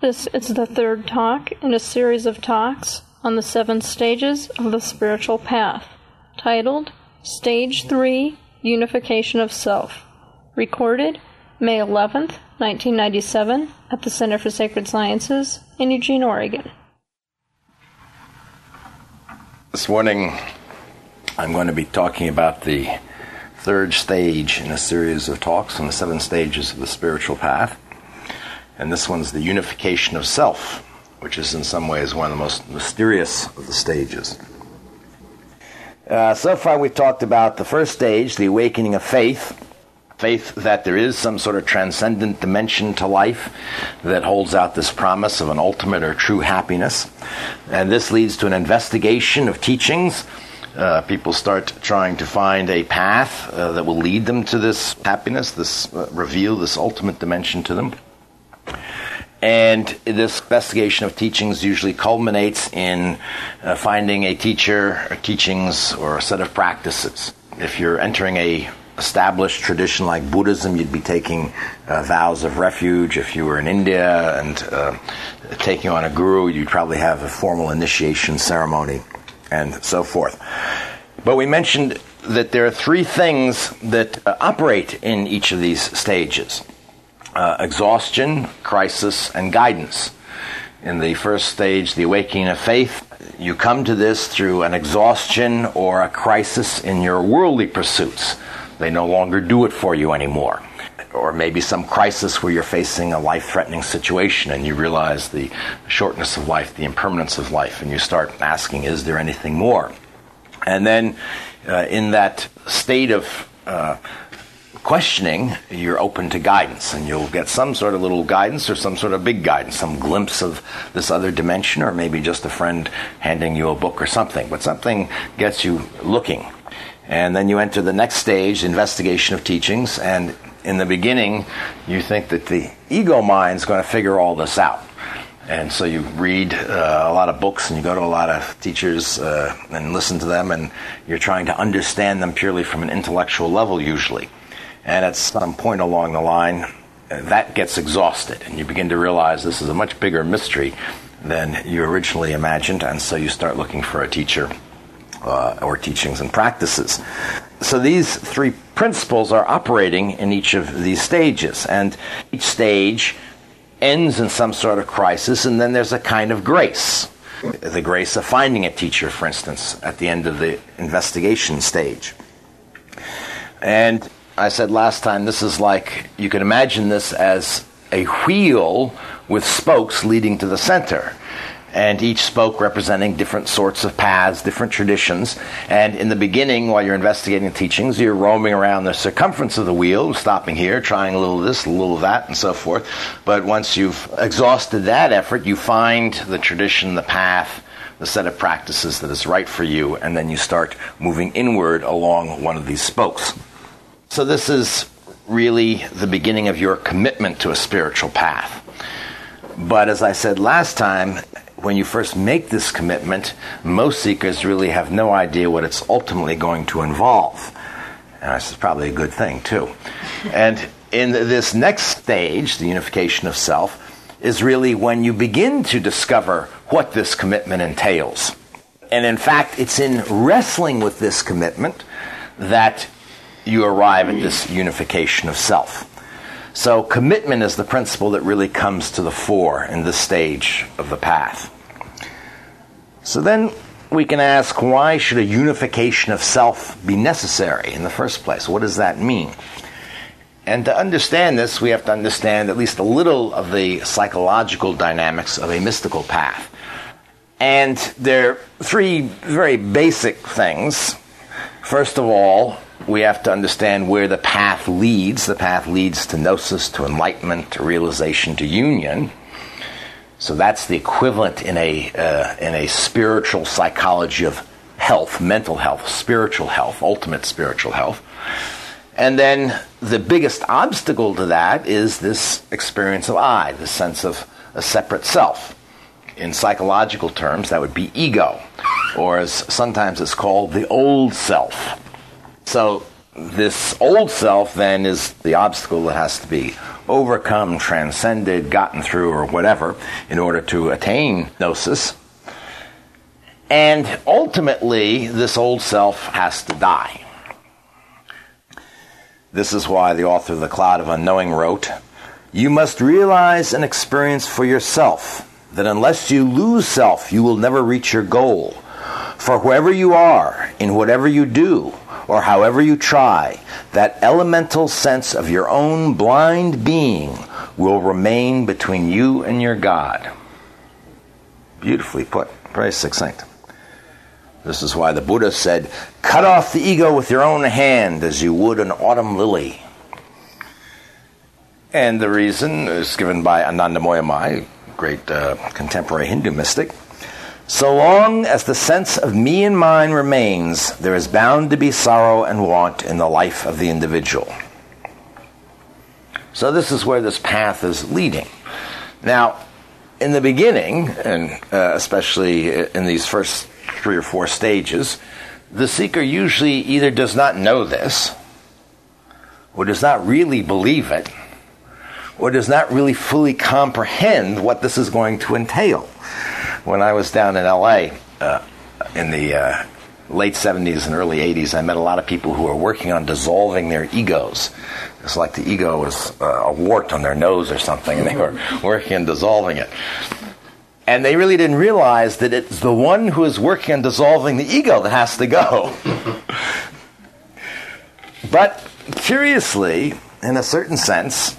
This is the third talk in a series of talks on the seven stages of the spiritual path, titled Stage 3 Unification of Self, recorded May 11th, 1997, at the Center for Sacred Sciences in Eugene, Oregon. This morning, I'm going to be talking about the third stage in a series of talks on the seven stages of the spiritual path. And this one's the unification of self, which is in some ways one of the most mysterious of the stages. Uh, so far, we've talked about the first stage, the awakening of faith. Faith that there is some sort of transcendent dimension to life that holds out this promise of an ultimate or true happiness. And this leads to an investigation of teachings uh, people start trying to find a path uh, that will lead them to this happiness, this uh, reveal, this ultimate dimension to them. And this investigation of teachings usually culminates in uh, finding a teacher, or teachings, or a set of practices. If you're entering a established tradition like Buddhism, you'd be taking uh, vows of refuge. If you were in India and uh, taking on a guru, you'd probably have a formal initiation ceremony and so forth. But we mentioned that there are three things that uh, operate in each of these stages uh, exhaustion, crisis, and guidance. In the first stage, the awakening of faith, you come to this through an exhaustion or a crisis in your worldly pursuits. They no longer do it for you anymore or maybe some crisis where you're facing a life threatening situation and you realize the shortness of life, the impermanence of life, and you start asking, is there anything more? And then uh, in that state of uh, questioning, you're open to guidance, and you'll get some sort of little guidance or some sort of big guidance, some glimpse of this other dimension, or maybe just a friend handing you a book or something. But something gets you looking. And then you enter the next stage, investigation of teachings, and in the beginning, you think that the ego mind is going to figure all this out. And so you read uh, a lot of books and you go to a lot of teachers uh, and listen to them, and you're trying to understand them purely from an intellectual level, usually. And at some point along the line, that gets exhausted, and you begin to realize this is a much bigger mystery than you originally imagined, and so you start looking for a teacher uh, or teachings and practices. So these three principles are operating in each of these stages, and each stage ends in some sort of crisis, and then there's a kind of grace. The grace of finding a teacher, for instance, at the end of the investigation stage. And I said last time, this is like you can imagine this as a wheel with spokes leading to the center and each spoke representing different sorts of paths, different traditions. And in the beginning, while you're investigating teachings, you're roaming around the circumference of the wheel, stopping here, trying a little of this, a little of that, and so forth. But once you've exhausted that effort, you find the tradition, the path, the set of practices that is right for you, and then you start moving inward along one of these spokes. So this is really the beginning of your commitment to a spiritual path. But as I said last time, when you first make this commitment, most seekers really have no idea what it's ultimately going to involve. And this is probably a good thing, too. and in this next stage, the unification of self, is really when you begin to discover what this commitment entails. And in fact, it's in wrestling with this commitment that you arrive at this unification of self. So, commitment is the principle that really comes to the fore in this stage of the path. So then we can ask why should a unification of self be necessary in the first place? What does that mean? And to understand this, we have to understand at least a little of the psychological dynamics of a mystical path. And there are three very basic things. First of all, we have to understand where the path leads. The path leads to gnosis, to enlightenment, to realization, to union. So that's the equivalent in a uh, in a spiritual psychology of health, mental health, spiritual health, ultimate spiritual health. And then the biggest obstacle to that is this experience of I, the sense of a separate self. In psychological terms, that would be ego, or as sometimes it's called, the old self. So this old self then is the obstacle that has to be overcome, transcended, gotten through, or whatever in order to attain gnosis. And ultimately, this old self has to die. This is why the author of The Cloud of Unknowing wrote You must realize and experience for yourself that unless you lose self, you will never reach your goal. For whoever you are, in whatever you do, or however you try, that elemental sense of your own blind being will remain between you and your God. Beautifully put, very succinct. This is why the Buddha said, Cut off the ego with your own hand as you would an autumn lily. And the reason is given by Anandamayi Ma, great uh, contemporary Hindu mystic. So long as the sense of me and mine remains, there is bound to be sorrow and want in the life of the individual. So, this is where this path is leading. Now, in the beginning, and uh, especially in these first three or four stages, the seeker usually either does not know this, or does not really believe it, or does not really fully comprehend what this is going to entail. When I was down in LA uh, in the uh, late 70s and early 80s, I met a lot of people who were working on dissolving their egos. It's like the ego was uh, a wart on their nose or something, and they were working on dissolving it. And they really didn't realize that it's the one who is working on dissolving the ego that has to go. but curiously, in a certain sense,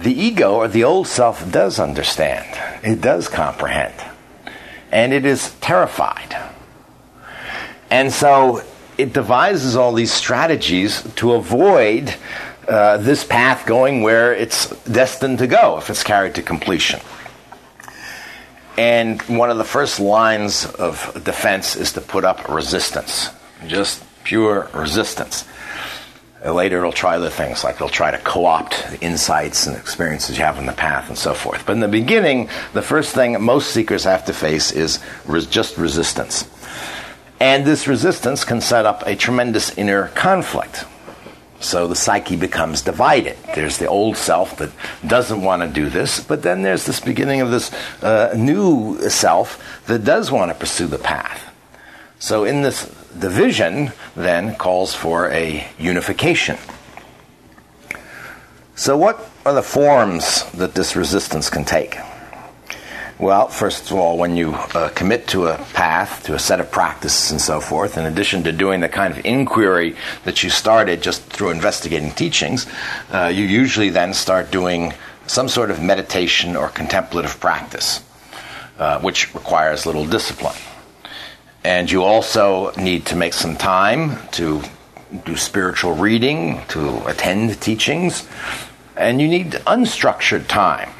the ego or the old self does understand, it does comprehend, and it is terrified. And so it devises all these strategies to avoid uh, this path going where it's destined to go if it's carried to completion. And one of the first lines of defense is to put up resistance, just pure resistance. Later, it'll try other things, like it'll try to co opt the insights and experiences you have in the path and so forth. But in the beginning, the first thing most seekers have to face is res- just resistance. And this resistance can set up a tremendous inner conflict. So the psyche becomes divided. There's the old self that doesn't want to do this, but then there's this beginning of this uh, new self that does want to pursue the path. So in this division, then calls for a unification. So, what are the forms that this resistance can take? Well, first of all, when you uh, commit to a path, to a set of practices and so forth, in addition to doing the kind of inquiry that you started just through investigating teachings, uh, you usually then start doing some sort of meditation or contemplative practice, uh, which requires little discipline. And you also need to make some time to do spiritual reading, to attend teachings, and you need unstructured time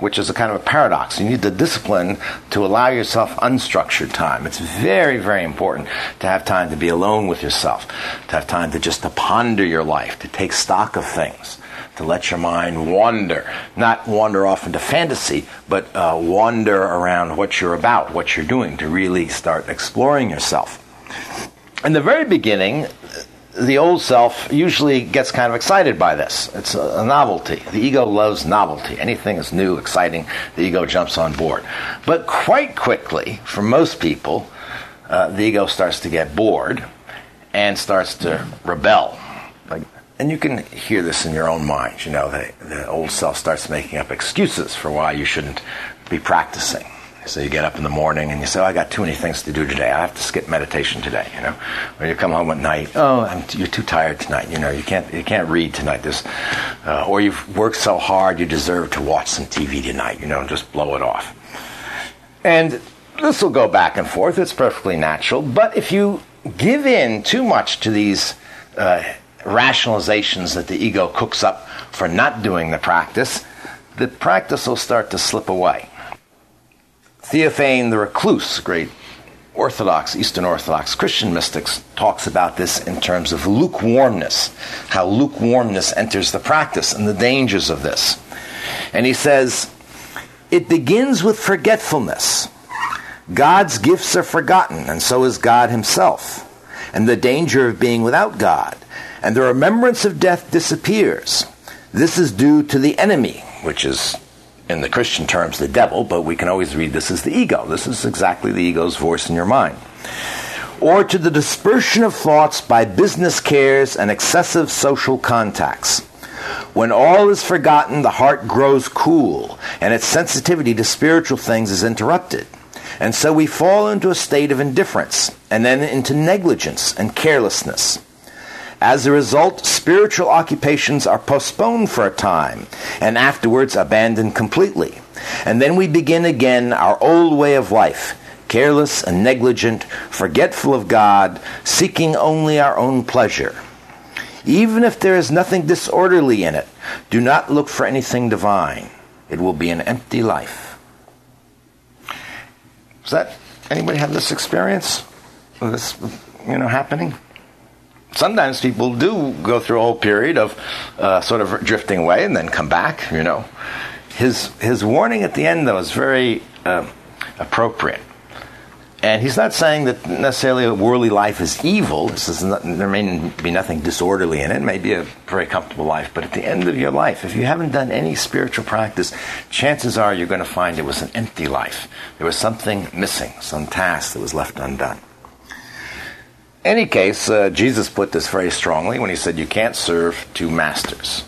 which is a kind of a paradox. You need the discipline to allow yourself unstructured time. It's very, very important to have time to be alone with yourself, to have time to just to ponder your life, to take stock of things, to let your mind wander, not wander off into fantasy, but uh, wander around what you're about, what you're doing, to really start exploring yourself. In the very beginning, the old self usually gets kind of excited by this. It's a, novelty. The ego loves novelty. Anything is new, exciting, the ego jumps on board. But quite quickly, for most people, uh, the ego starts to get bored and starts to rebel. And you can hear this in your own mind. You know, the, the old self starts making up excuses for why you shouldn't be practicing. So you get up in the morning and you say, oh, I got too many things to do today. I have to skip meditation today, you know. Or you come home at night, oh, I'm, you're too tired tonight, you know, you can't, you can't read tonight. This, uh, or you've worked so hard, you deserve to watch some TV tonight, you know, and just blow it off. And this will go back and forth. It's perfectly natural. But if you give in too much to these uh, rationalizations that the ego cooks up for not doing the practice, the practice will start to slip away. Theophane the Recluse, great Orthodox, Eastern Orthodox Christian mystics, talks about this in terms of lukewarmness, how lukewarmness enters the practice and the dangers of this. And he says, it begins with forgetfulness. God's gifts are forgotten, and so is God himself, and the danger of being without God, and the remembrance of death disappears. This is due to the enemy, which is in the Christian terms the devil, but we can always read this as the ego. This is exactly the ego's voice in your mind. Or to the dispersion of thoughts by business cares and excessive social contacts. When all is forgotten, the heart grows cool, and its sensitivity to spiritual things is interrupted. And so we fall into a state of indifference, and then into negligence and carelessness. As a result, spiritual occupations are postponed for a time and afterwards abandoned completely. And then we begin again our old way of life, careless and negligent, forgetful of God, seeking only our own pleasure. Even if there is nothing disorderly in it, do not look for anything divine. It will be an empty life. Does that anybody have this experience? This, you know, happening? Sometimes people do go through a whole period of uh, sort of drifting away and then come back. You know, his his warning at the end though is very uh, appropriate. And he's not saying that necessarily a worldly life is evil. Not, there may be nothing disorderly in it. It may be a very comfortable life. But at the end of your life, if you haven't done any spiritual practice, chances are you're going to find it was an empty life. There was something missing, some task that was left undone any case, uh, Jesus put this very strongly when he said, You can't serve two masters.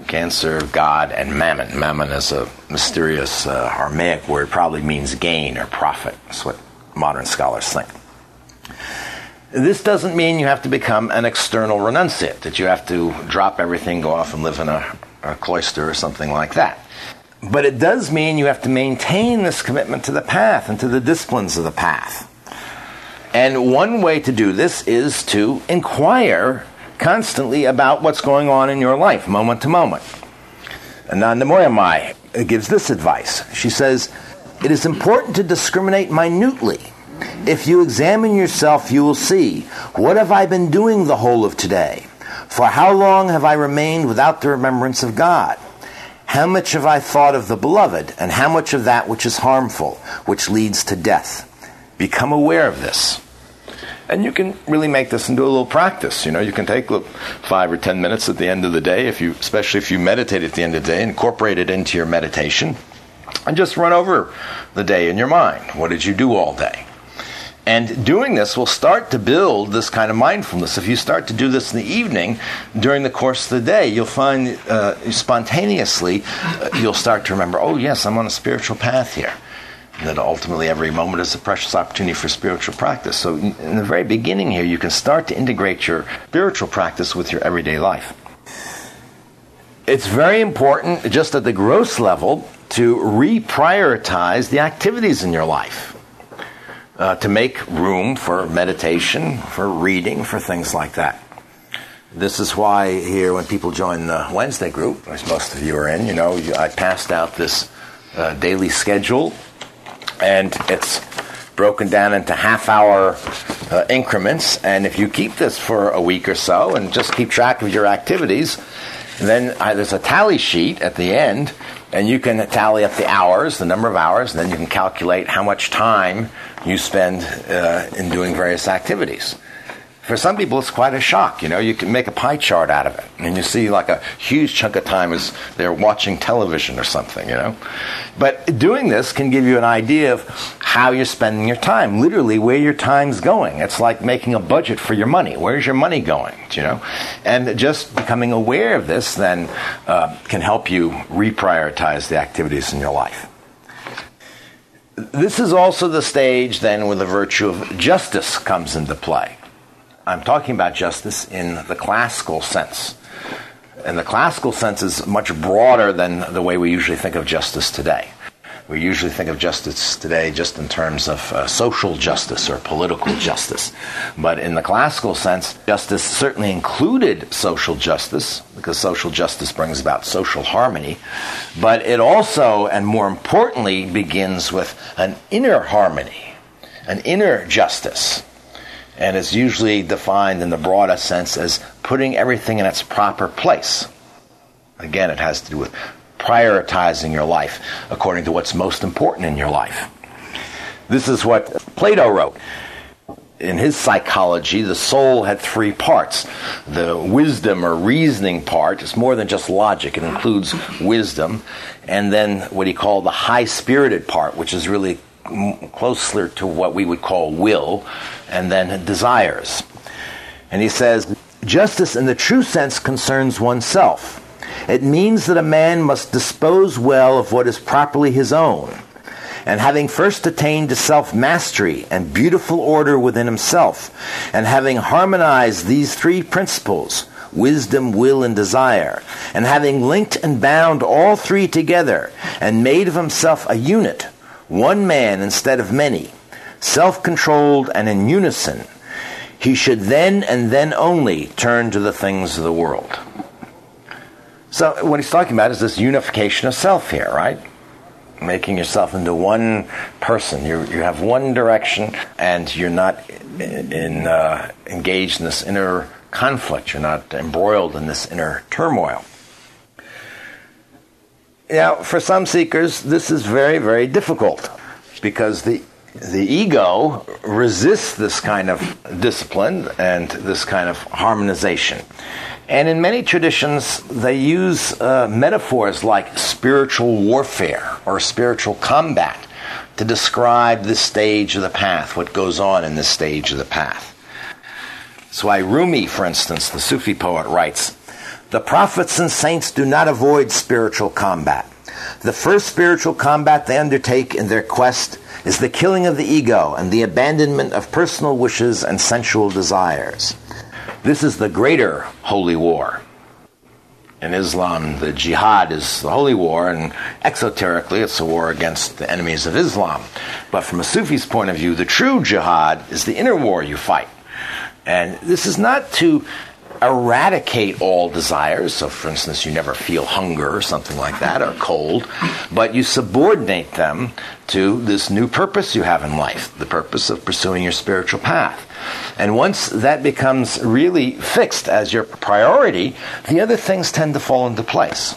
You can't serve God and mammon. Mammon is a mysterious uh, Aramaic word, probably means gain or profit. That's what modern scholars think. This doesn't mean you have to become an external renunciate, that you have to drop everything, go off and live in a, a cloister or something like that. But it does mean you have to maintain this commitment to the path and to the disciplines of the path. And one way to do this is to inquire constantly about what's going on in your life, moment to moment. Anandamayi Ma gives this advice. She says, It is important to discriminate minutely. If you examine yourself, you will see, What have I been doing the whole of today? For how long have I remained without the remembrance of God? How much have I thought of the beloved, and how much of that which is harmful, which leads to death? Become aware of this. And you can really make this into a little practice. You know, you can take look, five or ten minutes at the end of the day, if you, especially if you meditate at the end of the day, incorporate it into your meditation, and just run over the day in your mind. What did you do all day? And doing this will start to build this kind of mindfulness. If you start to do this in the evening during the course of the day, you'll find uh, spontaneously uh, you'll start to remember, oh, yes, I'm on a spiritual path here that ultimately every moment is a precious opportunity for spiritual practice. So, in the very beginning here, you can start to integrate your spiritual practice with your everyday life. It's very important, just at the gross level, to reprioritize the activities in your life. Uh, to make room for meditation, for reading, for things like that. This is why here, when people join the Wednesday group, as most of you are in, you know, I passed out this uh, daily schedule and it's broken down into half hour uh, increments. And if you keep this for a week or so and just keep track of your activities, then uh, there's a tally sheet at the end, and you can tally up the hours, the number of hours, and then you can calculate how much time you spend uh, in doing various activities for some people, it's quite a shock. You know, you can make a pie chart out of it, and you see like a huge chunk of time is they're watching television or something. You know, but doing this can give you an idea of how you're spending your time. Literally, where your time's going. It's like making a budget for your money. Where's your money going? You know, and just becoming aware of this then uh, can help you reprioritize the activities in your life this is also the stage then where the virtue of justice comes into play. I'm talking about justice in the classical sense. And the classical sense is much broader than the way we usually think of justice today. We usually think of justice today just in terms of uh, social justice or political justice. But in the classical sense, justice certainly included social justice, because social justice brings about social harmony. But it also, and more importantly, begins with an inner harmony, an inner justice and is usually defined in the broadest sense as putting everything in its proper place. Again, it has to do with prioritizing your life according to what's most important in your life. This is what Plato wrote. in his psychology, the soul had three parts. The wisdom or reasoning part is more than just logic, it includes wisdom. And then what he called the high spirited part, which is really closer to what we would call will, and then desires. And he says, Justice in the true sense concerns oneself. It means that a man must dispose well of what is properly his own and having first attained to self mastery and beautiful order within himself, and having harmonized these three principles wisdom, will, and desire, and having linked and bound all three together, and made of himself a unit, one man instead of many, self controlled and in unison, he should then and then only turn to the things of the world. So, what he's talking about is this unification of self here, right? making yourself into one person. You you have one direction, and you're not in, uh, engaged in this inner conflict. You're not embroiled in this inner turmoil. Now, for some seekers, this is very, very difficult because the the ego resists this kind of discipline and this kind of harmonization. And in many traditions, they use uh, metaphors like spiritual warfare or spiritual combat to describe the stage of the path, what goes on in this stage of the path. So, why Rumi, for instance, the Sufi poet, writes The prophets and saints do not avoid spiritual combat. The first spiritual combat they undertake in their quest is the killing of the ego and the abandonment of personal wishes and sensual desires. This is the greater holy war. In Islam, the jihad is the holy war, and exoterically, it's a war against the enemies of Islam. But from a Sufi's point of view, the true jihad is the inner war you fight. And this is not to eradicate all desires. So, for instance, you never feel hunger or something like that, or cold, but you subordinate them to this new purpose you have in life the purpose of pursuing your spiritual path. And once that becomes really fixed as your priority, the other things tend to fall into place.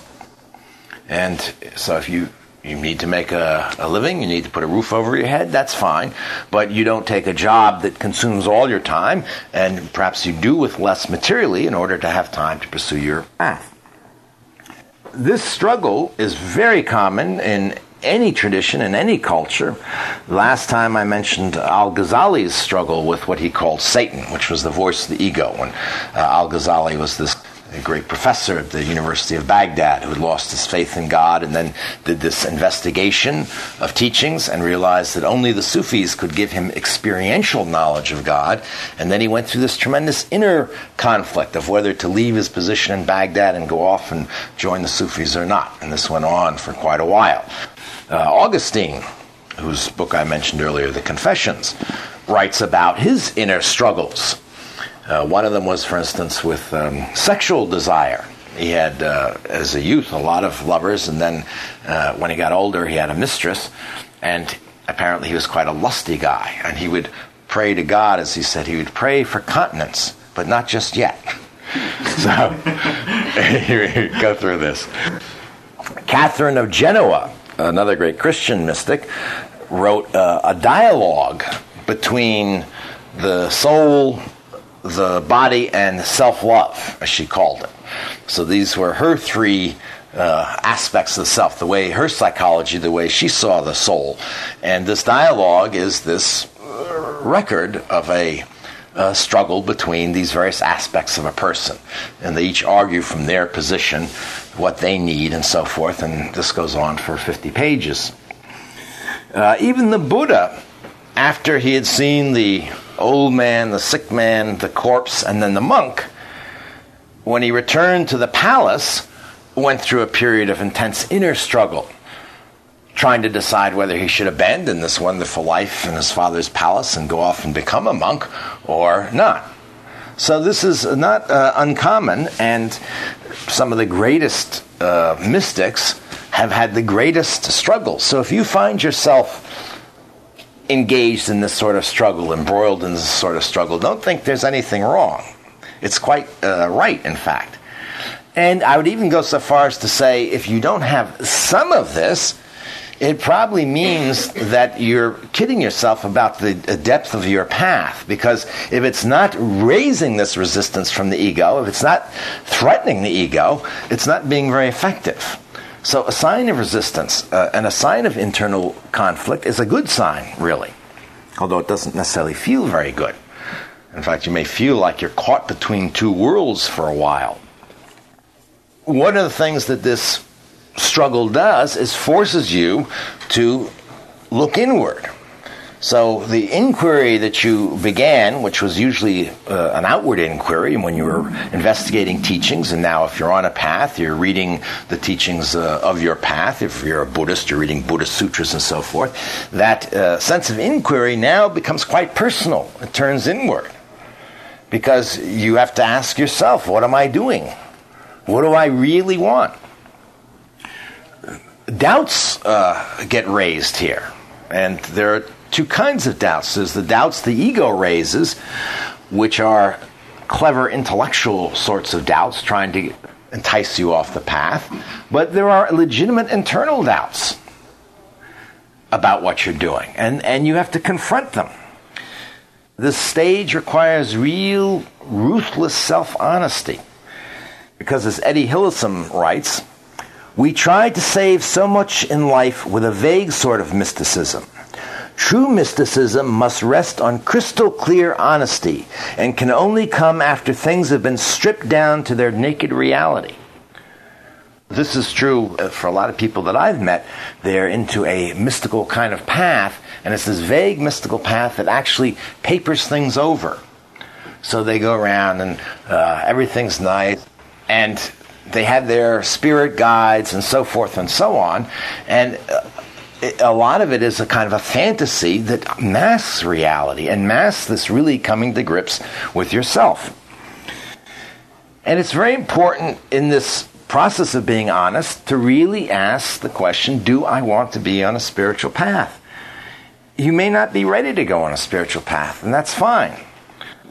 And so if you you need to make a, a, living, you need to put a roof over your head, that's fine. But you don't take a job that consumes all your time, and perhaps you do with less materially in order to have time to pursue your path. This struggle is very common in any tradition, in any culture. Last time I mentioned Al Ghazali's struggle with what he called Satan, which was the voice of the ego. When uh, Al Ghazali was this a great professor at the University of Baghdad who had lost his faith in God and then did this investigation of teachings and realized that only the Sufis could give him experiential knowledge of God. And then he went through this tremendous inner conflict of whether to leave his position in Baghdad and go off and join the Sufis or not. And this went on for quite a while. Uh, Augustine, whose book I mentioned earlier, The Confessions, writes about his inner struggles uh, one of them was, for instance, with um, sexual desire. He had, uh, as a youth, a lot of lovers, and then uh, when he got older, he had a mistress, and apparently he was quite a lusty guy. And he would pray to God, as he said, he would pray for continence, but not just yet. so, go through this. Catherine of Genoa, another great Christian mystic, wrote uh, a dialogue between the soul the body and self love, as she called it. So these were her three uh, aspects of self, the way her psychology, the way she saw the soul. And this dialogue is this record of a uh, struggle between these various aspects of a person. And they each argue from their position what they need and so forth. And this goes on for 50 pages. Uh, even the Buddha, after he had seen the old man, the sick man, the corpse, and then the monk, when he returned to the palace, went through a period of intense inner struggle, trying to decide whether he should abandon this wonderful life in his father's palace and go off and become a monk or not. So, this is not uh, uncommon, and some of the greatest uh, mystics have had the greatest struggles. So, if you find yourself engaged in this sort of struggle, embroiled in this sort of struggle, don't think there's anything wrong. It's quite uh, right, in fact. And I would even go so far as to say if you don't have some of this, it probably means that you're kidding yourself about the depth of your path. Because if it's not raising this resistance from the ego, if it's not threatening the ego, it's not being very effective. So, a sign of resistance uh, and a sign of internal conflict is a good sign, really, although it doesn't necessarily feel very good. In fact, you may feel like you're caught between two worlds for a while. One of the things that this struggle does is forces you to look inward. So the inquiry that you began, which was usually uh, an outward inquiry when you were investigating teachings, and now if you're on a path, you're reading the teachings uh, of your path. If you're a Buddhist, you're reading Buddhist sutras and so forth. That uh, sense of inquiry now becomes quite personal. It turns inward because you have to ask yourself, what am I doing? What do I really want? Doubts uh, get raised here, and there are two kinds of doubts. There's the doubts the ego raises, which are clever intellectual sorts of doubts trying to entice you off the path, but there are legitimate internal doubts about what you're doing, and, and you have to confront them. This stage requires real, ruthless self honesty. Because as Etty Hillesum writes, we try to save so much in life with a vague sort of mysticism. True mysticism must rest on crystal clear honesty and can only come after things have been stripped down to their naked reality. This is true uh, for a lot of people that I've met. They're into a mystical kind of path, and it's this vague mystical path that actually papers things over. So they go around and uh, everything's nice, and they have their spirit guides and so forth and so on. And uh, a lot of it is a kind of a fantasy that masks reality and masks this really coming to grips with yourself. And it's very important in this process of being honest to really ask the question do I want to be on a spiritual path? You may not be ready to go on a spiritual path, and that's fine.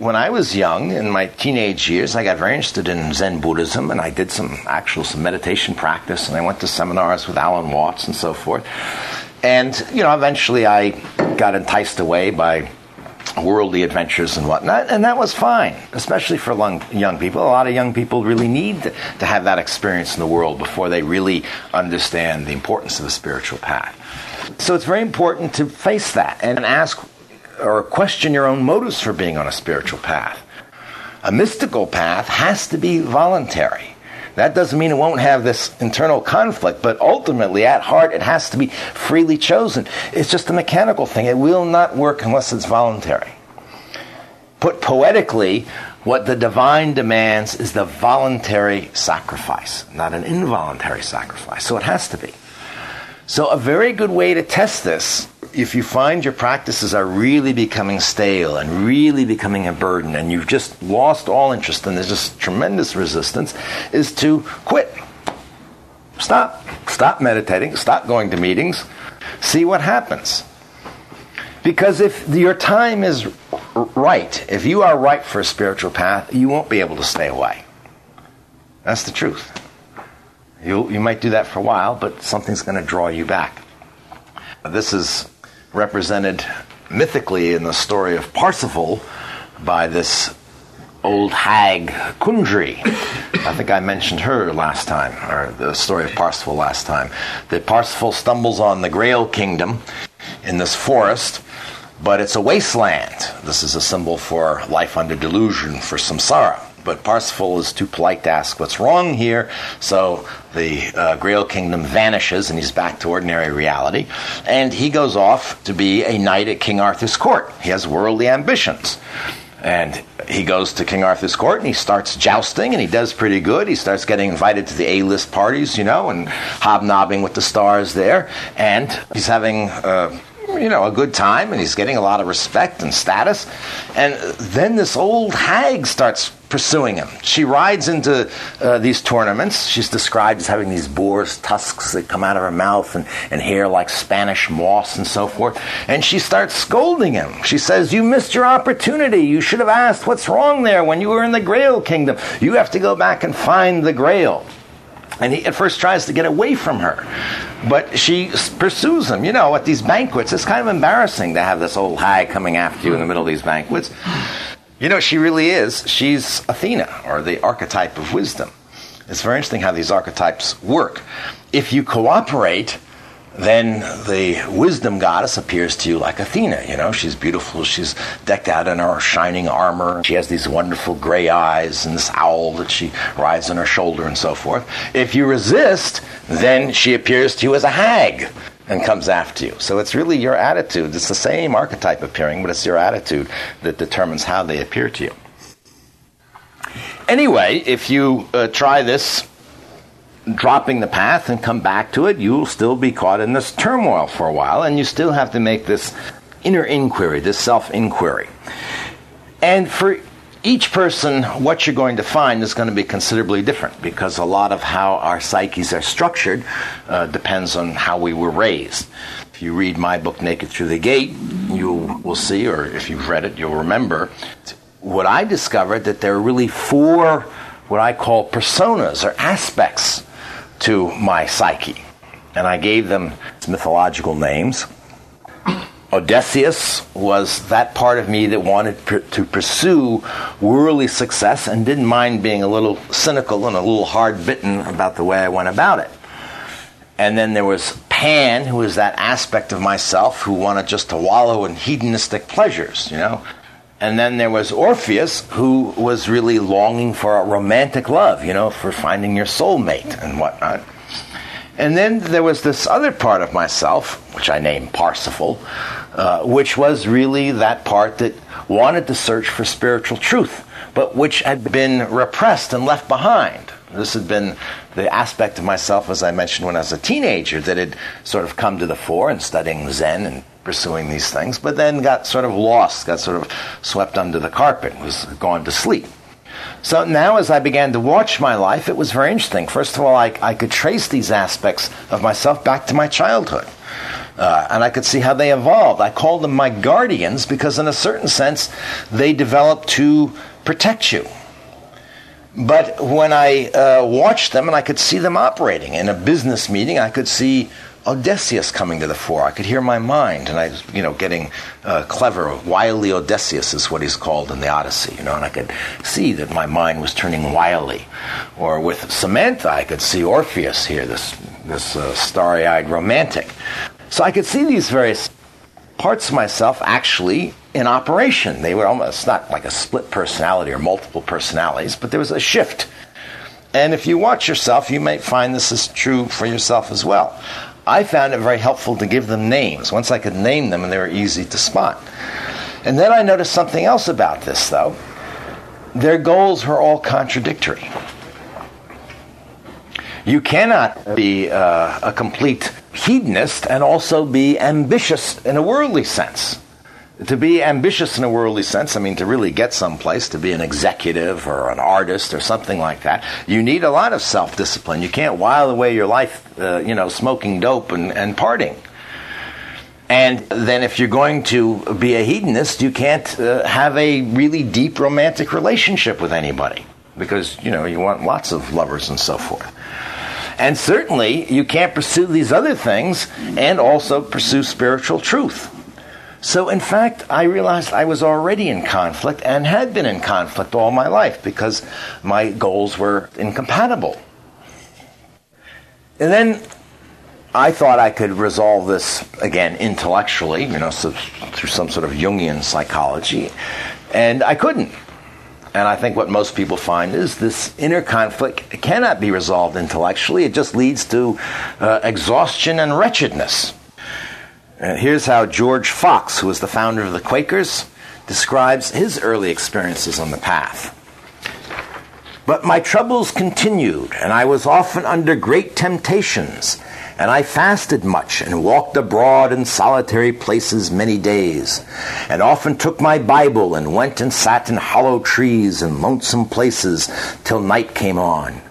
When I was young, in my teenage years, I got very interested in Zen Buddhism, and I did some actual some meditation practice, and I went to seminars with Alan Watts and so forth. And you know, eventually, I got enticed away by worldly adventures and whatnot, and that was fine, especially for young people. A lot of young people really need to have that experience in the world before they really understand the importance of the spiritual path. So it's very important to face that and ask or question your own motives for being on a spiritual path. A mystical path has to be voluntary. That doesn't mean it won't have this internal conflict, but ultimately, at heart, it has to be freely chosen. It's just a mechanical thing. It will not work unless it's voluntary. Put poetically, what the divine demands is the voluntary sacrifice, not an involuntary sacrifice. So it has to be. So, a very good way to test this, if you find your practices are really becoming stale and really becoming a burden and you've just lost all interest and there's just tremendous resistance, is to quit. Stop. Stop meditating. Stop going to meetings. See what happens. Because if your time is right, if you are right for a spiritual path, you won't be able to stay away. That's the truth. You, you might do that for a while, but something's going to draw you back. This is represented mythically in the story of Parsifal by this old hag Kundry. I think I mentioned her last time, or the story of Parsifal last time. That Parsifal stumbles on the Grail Kingdom in this forest, but it's a wasteland. This is a symbol for life under delusion, for samsara. But Parsifal is too polite to ask what's wrong here, so the uh, Grail Kingdom vanishes and he's back to ordinary reality. And he goes off to be a knight at King Arthur's court. He has worldly ambitions. And he goes to King Arthur's court and he starts jousting and he does pretty good. He starts getting invited to the A list parties, you know, and hobnobbing with the stars there. And he's having. Uh, you know, a good time and he's getting a lot of respect and status. And then this old hag starts pursuing him. She rides into uh, these tournaments. She's described as having these boar's tusks that come out of her mouth and, and hair like Spanish moss and so forth. And she starts scolding him. She says, You missed your opportunity. You should have asked what's wrong there when you were in the Grail Kingdom. You have to go back and find the Grail. And he at first tries to get away from her, but she pursues him. You know, at these banquets, it's kind of embarrassing to have this old hag coming after you in the middle of these banquets. You know, she really is. She's Athena, or the archetype of wisdom. It's very interesting how these archetypes work. If you cooperate, then the wisdom goddess appears to you like Athena. You know, she's beautiful. She's decked out in her shining armor. She has these wonderful gray eyes and this owl that she rides on her shoulder and so forth. If you resist, then she appears to you as a hag and comes after you. So it's really your attitude. It's the same archetype appearing, but it's your attitude that determines how they appear to you. Anyway, if you uh, try this dropping the path and come back to it, you'll still be caught in this turmoil for a while, and you still have to make this inner inquiry, this self inquiry. And for each person, what you're going to find is going to be considerably different because a lot of how our psyches are structured uh, depends on how we were raised. If you read my book, Naked Through the Gate, you will see, or if you've read it, you'll remember what I discovered that there are really four what I call personas or aspects to my psyche. And I gave them mythological names. Odysseus was that part of me that wanted pr- to pursue worldly success and didn't mind being a little cynical and a little hard bitten about the way I went about it. And then there was Pan, who was that aspect of myself who wanted just to wallow in hedonistic pleasures, you know. And then there was Orpheus, who was really longing for a romantic love, you know, for finding your soulmate and whatnot. And then there was this other part of myself, which I named Parsifal, uh, which was really that part that wanted to search for spiritual truth, but which had been repressed and left behind. This had been the aspect of myself, as I mentioned when I was a teenager, that had sort of come to the fore in studying Zen and pursuing these things, but then got sort of lost, got sort of swept under the carpet, was gone to sleep. So now, as I began to watch my life, it was very interesting. First of all, I, I could trace these aspects of myself back to my childhood. Uh, and I could see how they evolved. I called them my guardians because, in a certain sense, they developed to protect you. But when I uh, watched them and I could see them operating in a business meeting, I could see Odysseus coming to the fore. I could hear my mind, and I was, you know, getting uh, clever. Wily Odysseus is what he's called in the Odyssey, you know, and I could see that my mind was turning wily. Or with Samantha, I could see Orpheus here, this this uh, starry-eyed romantic. So I could see these various parts of myself actually in operation. They were almost not like a split personality or multiple personalities, but there was a shift. And if you watch yourself, you might find this is true for yourself as well. I found it very helpful to give them names. Once I could name them, and they were easy to spot. And then I noticed something else about this, though. Their goals were all contradictory. You cannot be uh, a complete hedonist and also be ambitious in a worldly sense to be ambitious in a worldly sense, I mean, to really get someplace, to be an executive or an artist or something like that, you need a lot of self discipline. You can't while away your life, uh, you know, smoking dope and, and partying. And then, if you're going to be a hedonist, you can't uh, have a really deep romantic relationship with anybody because, you know, you want lots of lovers and so forth. And certainly, you can't pursue these other things and also pursue spiritual truth. So, in fact, I realized I was already in conflict and had been in conflict all my life because my goals were incompatible. And then I thought I could resolve this again intellectually, you know, so, through some sort of Jungian psychology, and I couldn't. And I think what most people find is this inner conflict cannot be resolved intellectually. It just leads to uh, exhaustion and wretchedness. And here's how George Fox, who was the founder of the Quakers, describes his early experiences on the path. But my troubles continued, and I was often under great temptations, and I fasted much, and walked abroad in solitary places many days, and often took my Bible, and went and sat in hollow trees and lonesome places till night came on,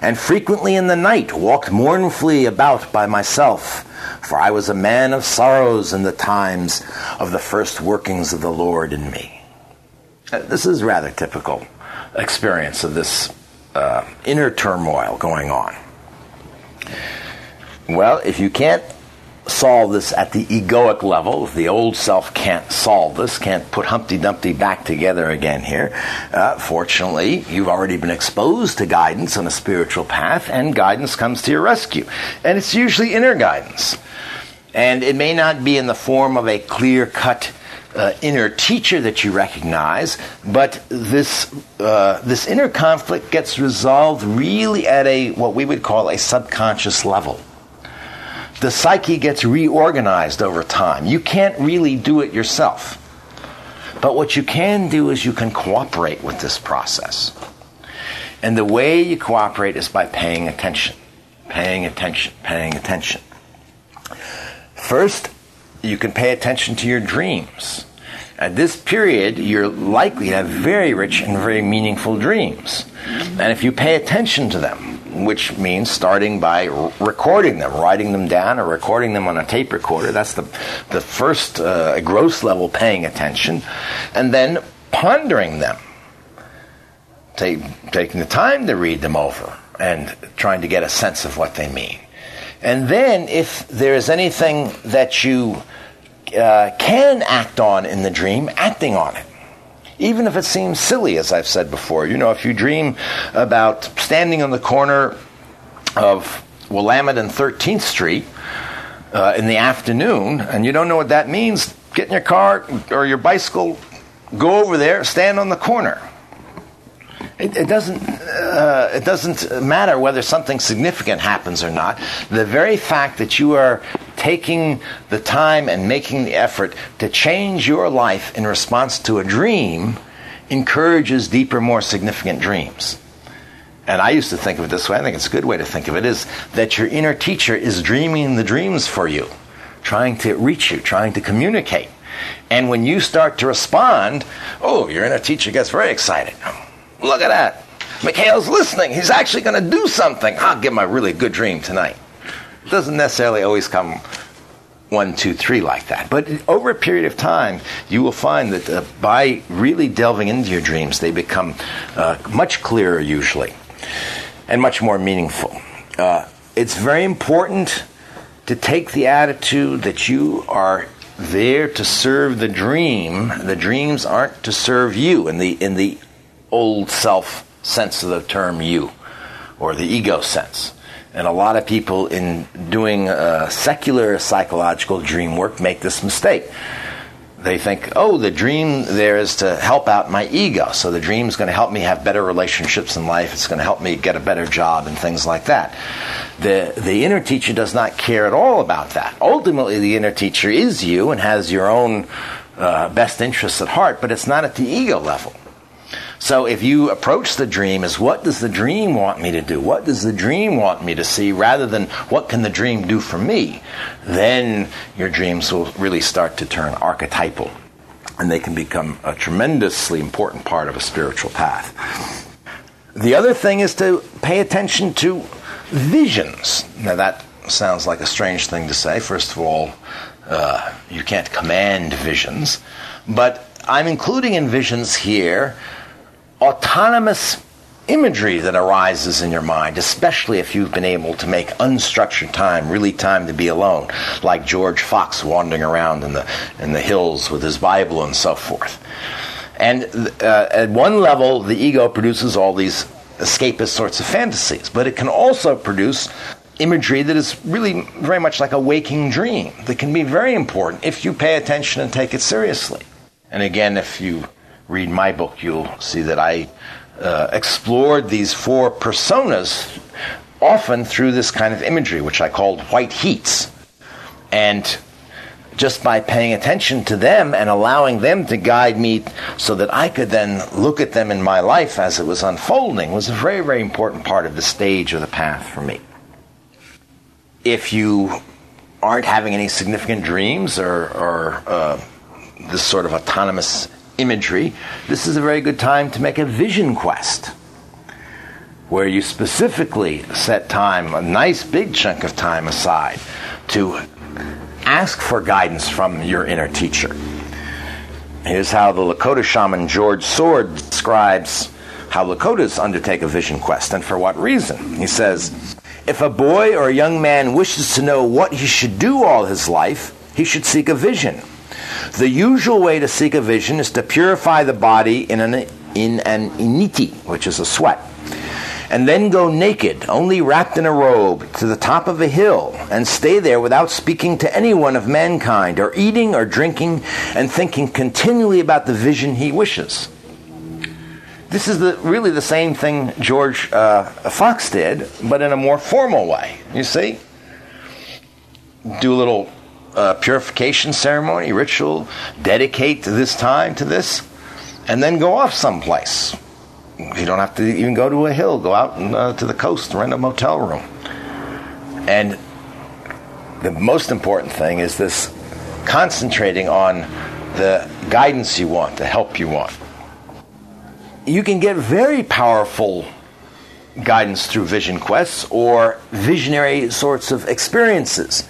and frequently in the night walked mournfully about by myself for I was a man of sorrows in the times of the first workings of the Lord in me. Uh, this is rather typical experience of this uh, inner turmoil going on. Well, if you can't solve this at the egoic level, if the old self can't solve this, can't put Humpty Dumpty back together again here, uh, fortunately, you've already been exposed to guidance on a spiritual path, and guidance comes to your rescue. And it's usually inner guidance. And it may not be in the form of a clear cut uh, inner teacher that you recognize, but this uh, this inner conflict gets resolved really at a what we would call a subconscious level. The psyche gets reorganized over time. You can't really do it yourself. But what you can do is you can cooperate with this process. And the way you cooperate is by paying attention, paying attention, paying attention. First, you can pay attention to your dreams. At this period, you're likely to have very rich and very meaningful dreams. And if you pay attention to them, which means starting by recording them, writing them down, or recording them on a tape recorder, that's the, the first uh, gross level paying attention, and then pondering them, Take, taking the time to read them over and trying to get a sense of what they mean. And then, if there is anything that you uh, can act on in the dream, acting on it. Even if it seems silly, as I've said before. You know, if you dream about standing on the corner of Willamette and 13th Street uh, in the afternoon, and you don't know what that means, get in your car or your bicycle, go over there, stand on the corner. It, it doesn't. Uh, it doesn't matter whether something significant happens or not. The very fact that you are taking the time and making the effort to change your life in response to a dream encourages deeper, more significant dreams. And I used to think of it this way. I think it's a good way to think of it: is that your inner teacher is dreaming the dreams for you, trying to reach you, trying to communicate. And when you start to respond, oh, your inner teacher gets very excited. Look at that. Mikhail's listening. He's actually going to do something. I'll give him a really good dream tonight. It doesn't necessarily always come one, two, three like that. But over a period of time, you will find that uh, by really delving into your dreams, they become uh, much clearer usually and much more meaningful. Uh, it's very important to take the attitude that you are there to serve the dream. The dreams aren't to serve you in the in the old self sense of the term you, or the ego sense. And a lot of people in doing uh, secular psychological dream work make this mistake. They think, oh, the dream there is to help out my ego. So the dream is going to help me have better relationships in life. It's going to help me get a better job and things like that. The, the inner teacher does not care at all about that. Ultimately, the inner teacher is you and has your own uh, best interests at heart, but it's not at the ego level. So if you approach the dream as what does the dream want me to do? What does the dream want me to see rather than what can the dream do for me? Then your dreams will really start to turn archetypal and they can become a tremendously important part of a spiritual path. The other thing is to pay attention to visions. Now that sounds like a strange thing to say. First of all, uh, you can't command visions, but I'm including in visions here autonomous imagery that arises in your mind, especially if you've been able to make unstructured time, really time to be alone, like George Fox wandering around in the in the hills with his Bible and so forth. And uh, at one level, the ego produces all these escapist sorts of fantasies, but it can also produce imagery that is really very much like a waking dream that can be very important if you pay attention and take it seriously. And again, if you read my book, you'll see that I uh, explored these four personas often through this kind of imagery, which I called white heats. And just by paying attention to them and allowing them to guide me so that I could then look at them in my life as it was unfolding was a very, very important part of the stage or the path for me. If you aren't having any significant dreams or, or uh, this sort of autonomous imagery, this is a very good time to make a vision quest where you specifically set time, a nice big chunk of time aside, to ask for guidance from your inner teacher. Here's how the Lakota shaman George Sword describes how Lakotas undertake a vision quest and for what reason. He says, If a boy or a young man wishes to know what he should do all his life, he should seek a vision. The usual way to seek a vision is to purify the body in an, in an inipi, which is a sweat, and then go naked, only wrapped in a robe, to the top of a hill, and stay there without speaking to anyone of mankind, or eating or drinking, and thinking continually about the vision he wishes. This is the, really the same thing George uh, Fox did, but in a more formal way. You see? Do a little uh, purification ceremony, ritual, dedicate this time to this, and then go off someplace. You don't have to even go to a hill. Go out and, uh, to the coast, rent a motel room. And the most important thing is this concentrating on the guidance you want, the help you want. You can get very powerful guidance through vision quests or visionary sorts of experiences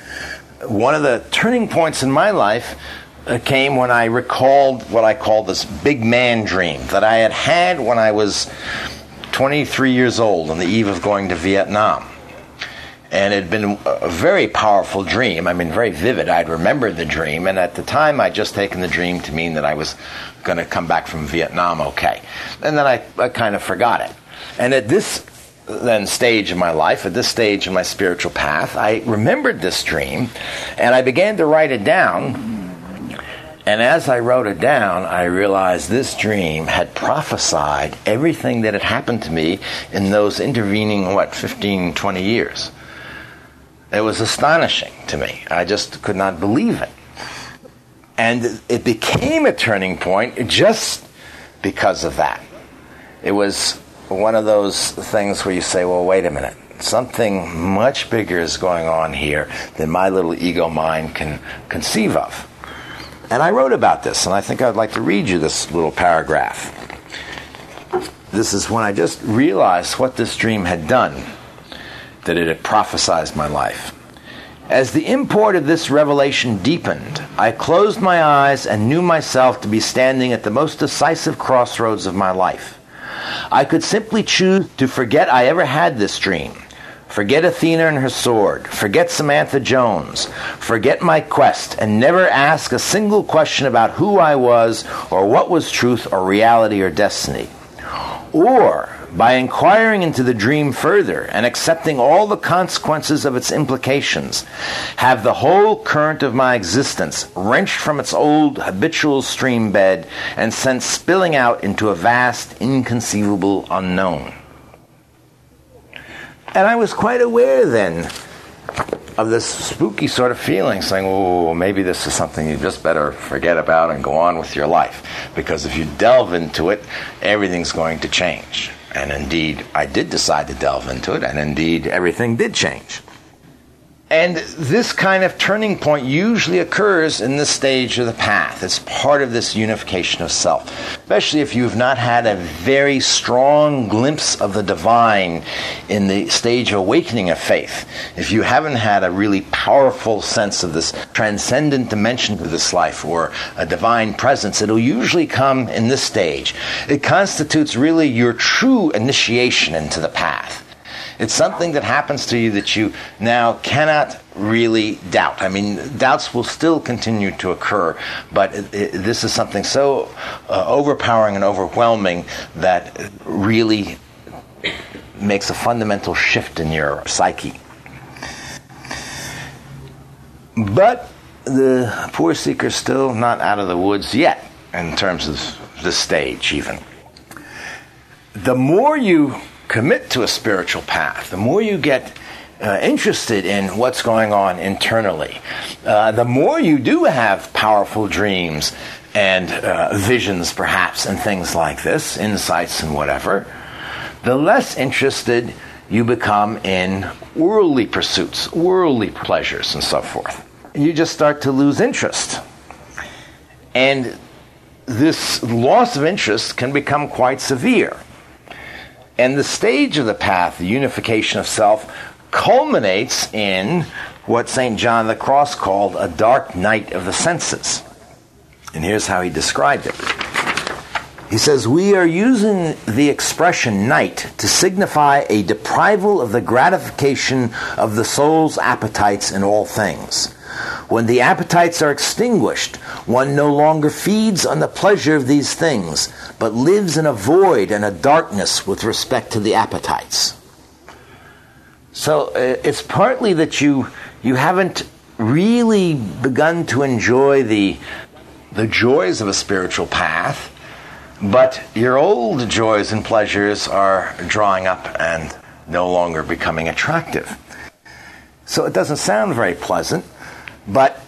one of the turning points in my life uh, came when I recalled what I call this big man dream that I had had when I was 23 years old on the eve of going to Vietnam. And it had been a very powerful dream. I mean, very vivid. I'd remembered the dream, and at the time, I'd just taken the dream to mean that I was going to come back from Vietnam okay. And then I, I kind of forgot it. And at this then stage in my life, at this stage in my spiritual path, I remembered this dream and I began to write it down. And as I wrote it down, I realized this dream had prophesied everything that had happened to me in those intervening, what, 15, 20 years. It was astonishing to me. I just could not believe it. And it became a turning point just because of that. It was one of those things where you say, well, wait a minute. Something much bigger is going on here than my little ego mind can conceive of. And I wrote about this, and I think I'd like to read you this little paragraph. This is when I just realized what this dream had done, that it had prophesied my life. As the import of this revelation deepened, I closed my eyes and knew myself to be standing at the most decisive crossroads of my life. I could simply choose to forget I ever had this dream. Forget Athena and her sword. Forget Samantha Jones. Forget my quest and never ask a single question about who I was or what was truth or reality or destiny. Or by inquiring into the dream further and accepting all the consequences of its implications, have the whole current of my existence wrenched from its old habitual stream bed and sent spilling out into a vast, inconceivable unknown. And I was quite aware then of this spooky sort of feeling, saying, oh, maybe this is something you just better forget about and go on with your life. Because if you delve into it, everything's going to change. And indeed, I did decide to delve into it, and indeed, everything did change. And this kind of turning point usually occurs in this stage of the path. It's part of this unification of self, especially if you've not had a very strong glimpse of the divine in the stage of awakening of faith. If you haven't had a really powerful sense of this transcendent dimension of this life or a divine presence, it'll usually come in this stage. It constitutes really your true initiation into the path. It's something that happens to you that you now cannot really doubt. I mean, doubts will still continue to occur, but it, it, this is something so uh, overpowering and overwhelming that really makes a fundamental shift in your psyche. But the poor seeker's still not out of the woods yet, in terms of the stage, even. The more you commit to a spiritual path, the more you get uh, interested in what's going on internally, uh, the more you do have powerful dreams and uh, visions, perhaps, and things like this, insights and whatever, the less interested you become in worldly pursuits, worldly pleasures, and so forth. You just start to lose interest. And this loss of interest can become quite severe. And the stage of the path, the unification of self, culminates in what St. John the Cross called a dark night of the senses. And here's how he described it. He says, We are using the expression night to signify a deprival of the gratification of the soul's appetites in all things. When the appetites are extinguished, one no longer feeds on the pleasure of these things, but lives in a void and a darkness with respect to the appetites. So uh, it's partly that you you haven't really begun to enjoy the the joys of a spiritual path but your old joys and pleasures are drawing up and no longer becoming attractive. So it doesn't sound very pleasant, but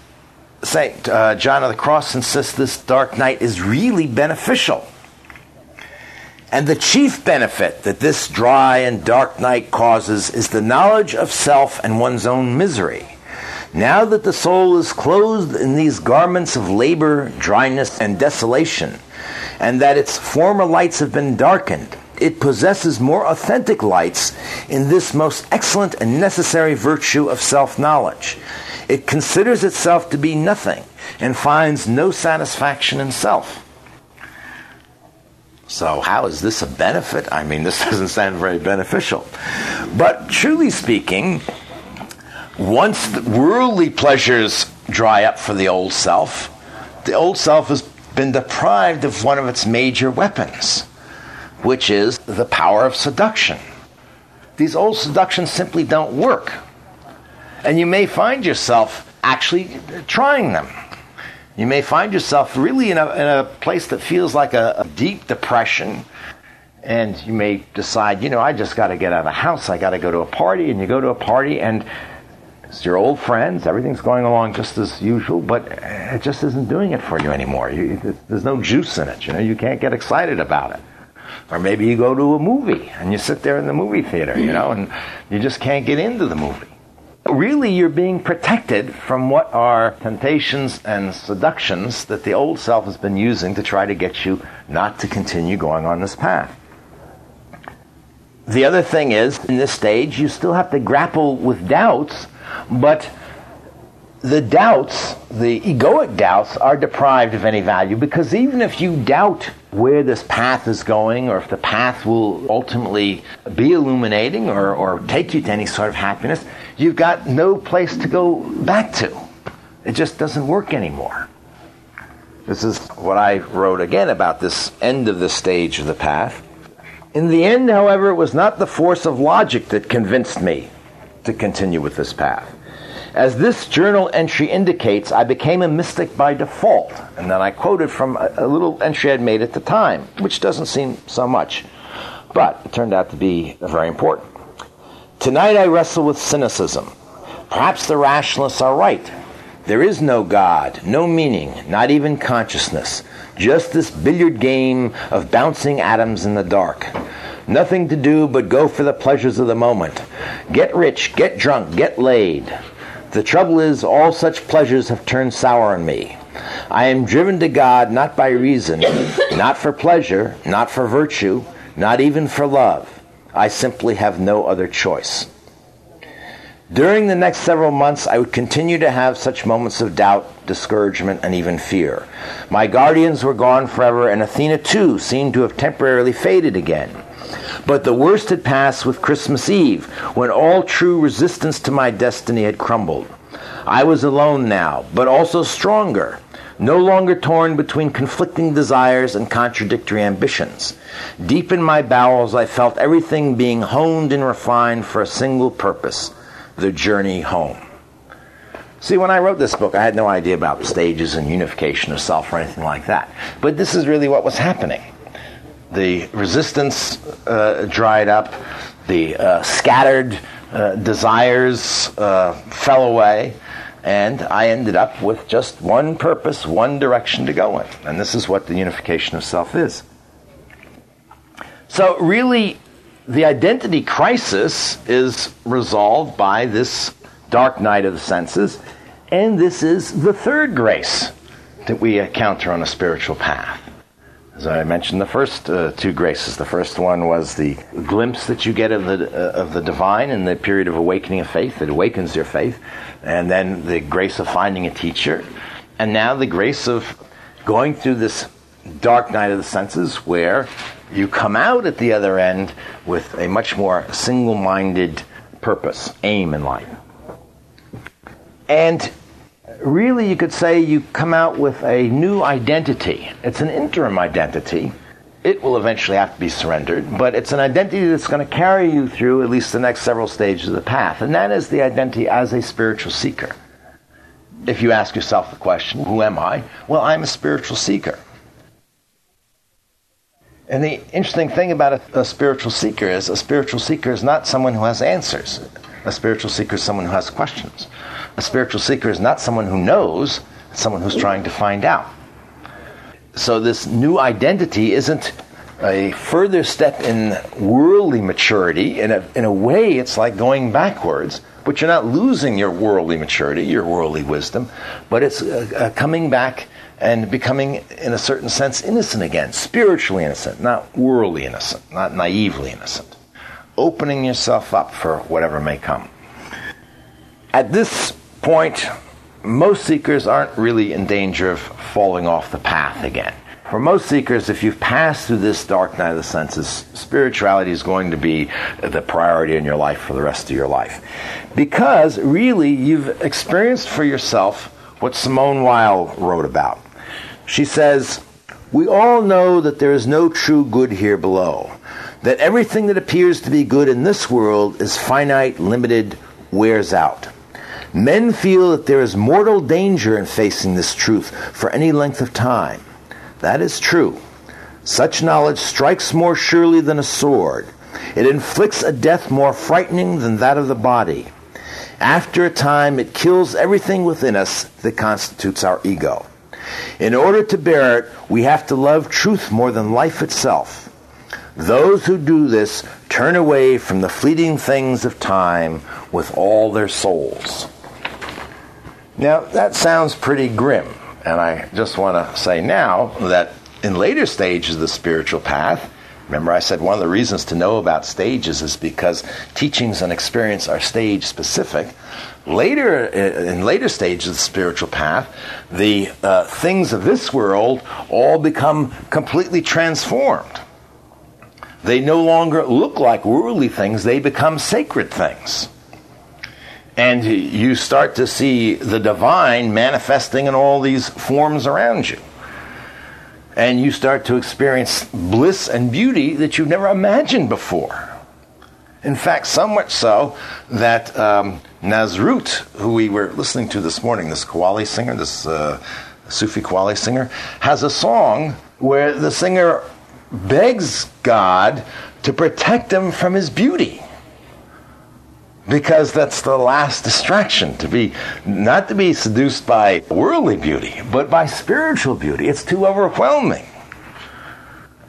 St. Uh, John of the Cross insists this dark night is really beneficial. And the chief benefit that this dry and dark night causes is the knowledge of self and one's own misery. Now that the soul is clothed in these garments of labor, dryness, and desolation, and that its former lights have been darkened. It possesses more authentic lights in this most excellent and necessary virtue of self knowledge. It considers itself to be nothing and finds no satisfaction in self. So, how is this a benefit? I mean, this doesn't sound very beneficial. But truly speaking, once the worldly pleasures dry up for the old self, the old self has been deprived of one of its major weapons, which is the power of seduction. These old seductions simply don't work. And you may find yourself actually trying them. You may find yourself really in a, in a place that feels like a, a deep depression. And you may decide, you know, I just got to get out of the house. I got to go to a party. And you go to a party, and it's your old friends. Everything's going along just as usual, but it just isn't doing it for you anymore. You, there's no juice in it. You know, you can't get excited about it. Or maybe you go to a movie and you sit there in the movie theater, you know, and you just can't get into the movie. Really, you're being protected from what are temptations and seductions that the old self has been using to try to get you not to continue going on this path. The other thing is, in this stage, you still have to grapple with doubts but the doubts, the egoic doubts, are deprived of any value because even if you doubt where this path is going or if the path will ultimately be illuminating or, or take you to any sort of happiness, you've got no place to go back to. It just doesn't work anymore. This is what I wrote again about this end of the stage of the path. In the end, however, it was not the force of logic that convinced me to continue with this path. As this journal entry indicates, I became a mystic by default. And then I quoted from a, a little entry I'd made at the time, which doesn't seem so much, but it turned out to be very important. Tonight I wrestle with cynicism. Perhaps the rationalists are right. There is no God, no meaning, not even consciousness, just this billiard game of bouncing atoms in the dark. Nothing to do but go for the pleasures of the moment. Get rich, get drunk, get laid. The trouble is, all such pleasures have turned sour on me. I am driven to God not by reason, not for pleasure, not for virtue, not even for love. I simply have no other choice. During the next several months, I would continue to have such moments of doubt, discouragement, and even fear. My guardians were gone forever, and Athena too seemed to have temporarily faded again. But the worst had passed with Christmas Eve, when all true resistance to my destiny had crumbled. I was alone now, but also stronger, no longer torn between conflicting desires and contradictory ambitions. Deep in my bowels, I felt everything being honed and refined for a single purpose the journey home. See, when I wrote this book, I had no idea about stages and unification of self or anything like that. But this is really what was happening the resistance uh, dried up, the uh, scattered uh, desires uh, fell away, and I ended up with just one purpose, one direction to go in. And this is what the unification of self is. So, really, the identity crisis is resolved by this dark night of the senses, and this is the third grace that we encounter on a spiritual path. As I mentioned, the first uh, two graces. The first one was the glimpse that you get of the uh, of the divine in the period of awakening of faith. It awakens your faith, and then the grace of finding a teacher, and now the grace of going through this dark night of the senses where you come out at the other end with a much more single minded purpose, aim in life. And really, you could say you come out with a new identity. It's an interim identity. It will eventually have to be surrendered, but it's an identity that's going to carry you through at least the next several stages of the path. And that is the identity as a spiritual seeker. If you ask yourself the question, who am I? Well, I'm a spiritual seeker. And the interesting thing about a, a, spiritual seeker is a spiritual seeker is not someone who has answers. A spiritual seeker is someone who has questions. A spiritual seeker is not someone who knows, it's someone who's trying to find out. So this new identity isn't a further step in worldly maturity. In a, in a way, it's like going backwards, but you're not losing your worldly maturity, your worldly wisdom, but it's uh, uh, coming back and becoming, in a certain sense, innocent again, spiritually innocent, not worldly innocent, not naively innocent. Opening yourself up for whatever may come. At this point, most seekers aren't really in danger of falling off the path again. For most seekers, if you've passed through this dark night of the senses, spirituality is going to be the priority in your life for the rest of your life. Because really, you've experienced for yourself what Simone Weil wrote about. She says, We all know that there is no true good here below, that everything that appears to be good in this world is finite, limited, wears out. Men feel that there is mortal danger in facing this truth for any length of time. That is true. Such knowledge strikes more surely than a sword. It inflicts a death more frightening than that of the body. After a time, it kills everything within us that constitutes our ego. In order to bear it, we have to love truth more than life itself. Those who do this turn away from the fleeting things of time with all their souls. Now, that sounds pretty grim, and I just want to say now that in later stages of the spiritual path, remember I said one of the reasons to know about stages is because teachings and experience are stage specific. Later, in later stages of the spiritual path, the uh, things of this world all become completely transformed. They no longer look like worldly things, they become sacred things. And you start to see the divine manifesting in all these forms around you. And you start to experience bliss and beauty that you've never imagined before. In fact, so much so that um, Nusrat, who we were listening to this morning, this Qawwali singer, this uh, Sufi Qawwali singer, has a song where the singer begs God to protect him from his beauty. Because that's the last distraction to be, not to be seduced by worldly beauty, but by spiritual beauty. It's too overwhelming.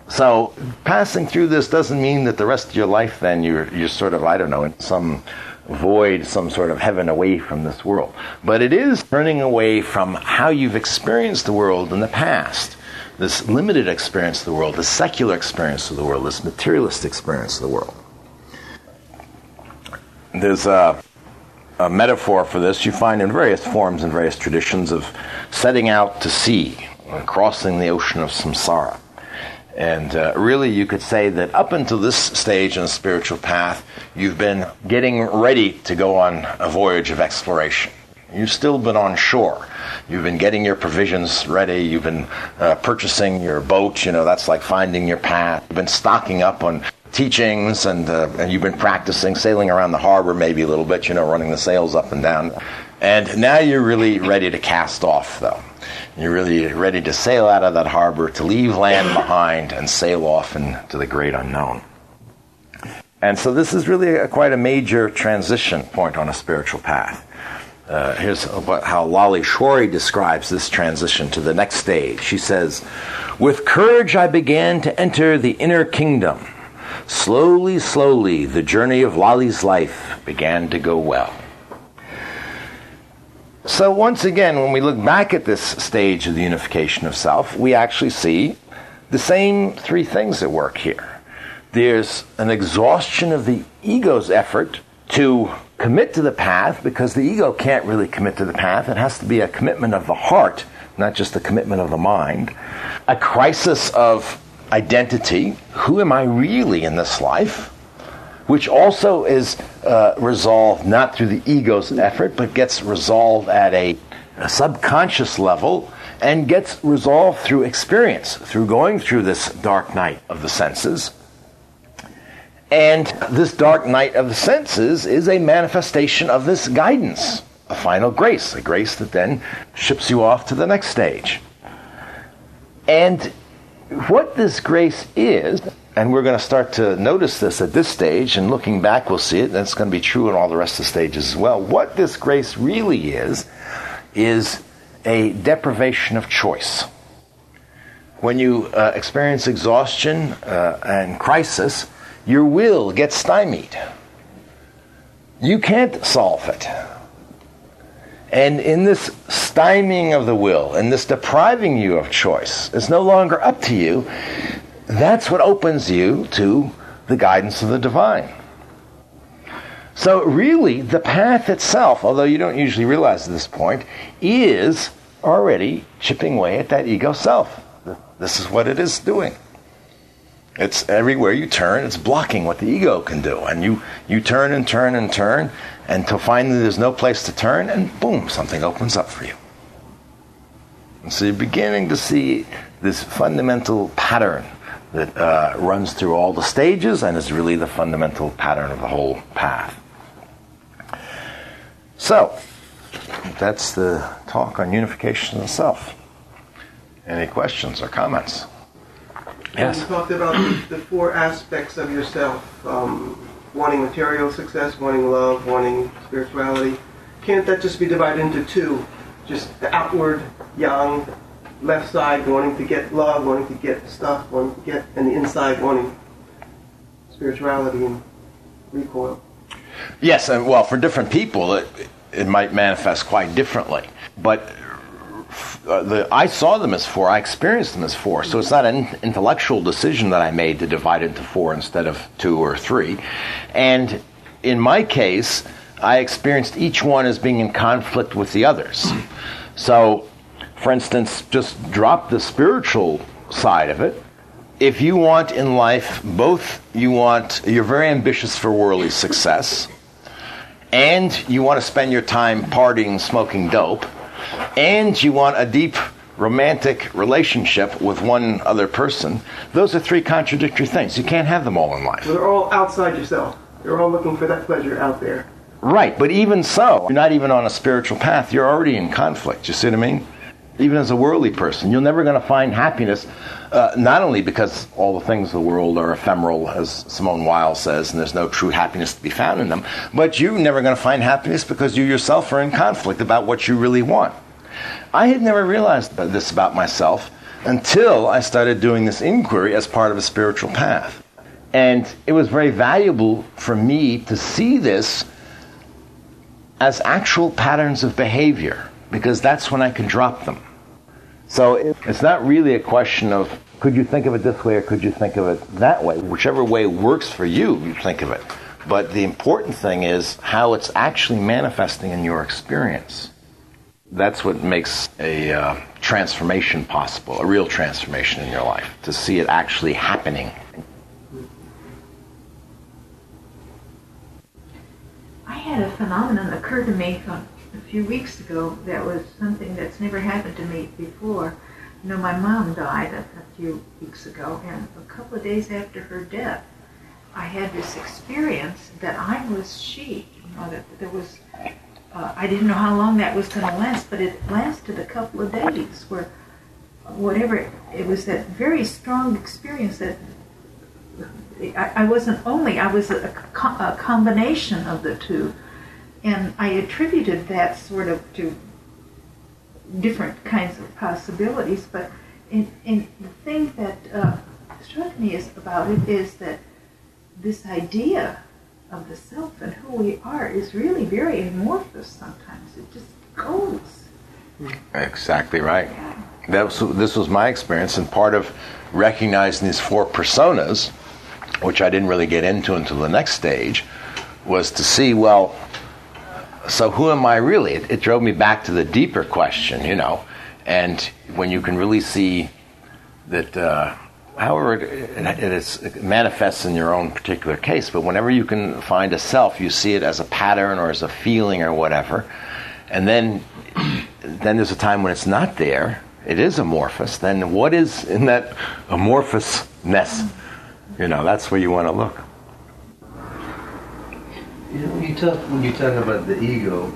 So passing through this doesn't mean that the rest of your life then you're, you're sort of, I don't know, in some void, some sort of heaven away from this world. But it is turning away from how you've experienced the world in the past. This limited experience of the world, this secular experience of the world, this materialist experience of the world. There's a, a metaphor for this you find in various forms and various traditions of setting out to sea, and crossing the ocean of samsara. And uh, really, you could say that up until this stage in the spiritual path, you've been getting ready to go on a voyage of exploration. You've still been on shore. You've been getting your provisions ready. You've been uh, purchasing your boat. You know, that's like finding your path. You've been stocking up on teachings and, uh, and you've been practicing sailing around the harbor maybe a little bit, you know, running the sails up and down. And now you're really ready to cast off, though. You're really ready to sail out of that harbor, to leave land behind and sail off into the great unknown. And so this is really a, quite a major transition point on a spiritual path. Uh, here's how Lalleshwari describes this transition to the next stage. She says, With courage I began to enter the inner kingdom. Slowly, slowly, the journey of Lali's life began to go well. So, once again, when we look back at this stage of the unification of self, we actually see the same three things at work here. There's an exhaustion of the ego's effort to commit to the path because the ego can't really commit to the path. It has to be a commitment of the heart not just a commitment of the mind, a crisis of identity. Who am I really in this life? Which also is uh, resolved not through the ego's effort, but gets resolved at a, a subconscious level and gets resolved through experience, through going through this dark night of the senses. And this dark night of the senses is a manifestation of this guidance, a final grace, a grace that then ships you off to the next stage. And what this grace is, and we're going to start to notice this at this stage, and looking back, we'll see it, and it's going to be true in all the rest of the stages as well. What this grace really is, is a deprivation of choice. When you uh, experience exhaustion uh, and crisis, your will gets stymied. You can't solve it. And in this stymieing of the will, and this depriving you of choice, it's no longer up to you. That's what opens you to the guidance of the divine. So, really, the path itself, although you don't usually realize at this point, is already chipping away at that ego self. This is what it is doing. It's everywhere you turn, it's blocking what the ego can do. And you, you turn and turn and turn until finally there's no place to turn, and boom, something opens up for you. And so you're beginning to see this fundamental pattern that uh, runs through all the stages and is really the fundamental pattern of the whole path. So, that's the talk on unification of the self. Any questions or comments? Yes. You talked about the, four aspects of yourself um, wanting material success, wanting love, wanting spirituality. Can't that just be divided into two? Just the outward yang, left side wanting to get love, wanting to get stuff, wanting to get, and the inside wanting spirituality and recoil. Yes, and well, for different people, it, it might manifest quite differently. But uh, the, I saw them as four. I experienced them as four. So it's not an intellectual decision that I made to divide into four instead of two or three. And in my case, I experienced each one as being in conflict with the others. So, for instance, just drop the spiritual side of it. If you want in life both, you want, you're very ambitious for worldly success, and you want to spend your time partying, smoking dope and you want a deep romantic relationship with one other person, those are three contradictory things. You can't have them all in life. they're all outside yourself. You're all looking for that pleasure out there. Right, but even so, you're not even on a spiritual path. You're already in conflict. You see what I mean? Even as a worldly person, you're never going to find happiness. Uh, not only because all the things of the world are ephemeral, as Simone Weil says, and there's no true happiness to be found in them, but you're never going to find happiness because you yourself are in conflict about what you really want. I had never realized this about myself until I started doing this inquiry as part of a spiritual path. And it was very valuable for me to see this as actual patterns of behavior because that's when I can drop them. So it's not really a question of could you think of it this way or could you think of it that way. Whichever way works for you, you think of it. But the important thing is how it's actually manifesting in your experience. That's what makes a uh, transformation possible, a real transformation in your life, to see it actually happening. I had a phenomenon occur to me a few weeks ago that was something that's never happened to me before. You know, my mom died a, a few weeks ago, and a couple of days after her death, I had this experience that I was she. You know, that there was uh, I didn't know how long that was going to last, but it lasted a couple of days where whatever, it was that very strong experience that I, I wasn't only, I was a, a, combination of the two. And I attributed that sort of to different kinds of possibilities, but in, in the thing that uh, struck me is about it is that this idea of the self and who we are is really very amorphous sometimes. It just goes. Exactly right. That was, this was my experience, and part of recognizing these four personas, which I didn't really get into until the next stage, was to see, well, so who am I really? It, it drove me back to the deeper question, you know. And when you can really see that, uh, however it, it, it manifests in your own particular case, but whenever you can find a self, you see it as a pattern or as a feeling or whatever, and then then there's a time when it's not there, it is amorphous, then what is in that amorphousness? You know, that's where you want to look. You know, you talk when you talk about the ego,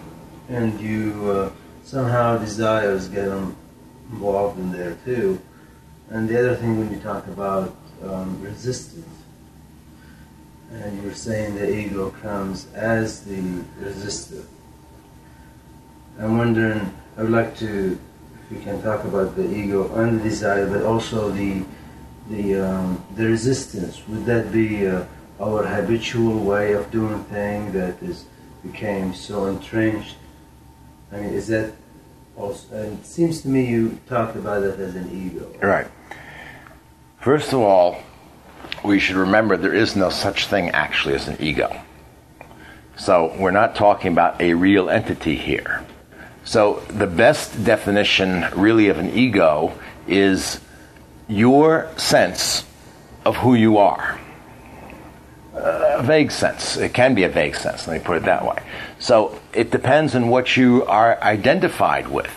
and you uh, somehow desires get involved in there too. And the other thing when you talk about um, resistance, and you're saying the ego comes as the resistor. I'm wondering, I would like to, if you can talk about the ego and the desire, but also the the um, the resistance. Would that be uh, our habitual way of doing things that is became so entrenched? I mean, is that also? And it seems to me you talked about it as an ego. Right. First of all, we should remember there is no such thing actually as an ego. So we're not talking about a real entity here. So the best definition, really, of an ego is your sense of who you are. A vague sense. It can be a vague sense, let me put it that way. So it depends on what you are identified with.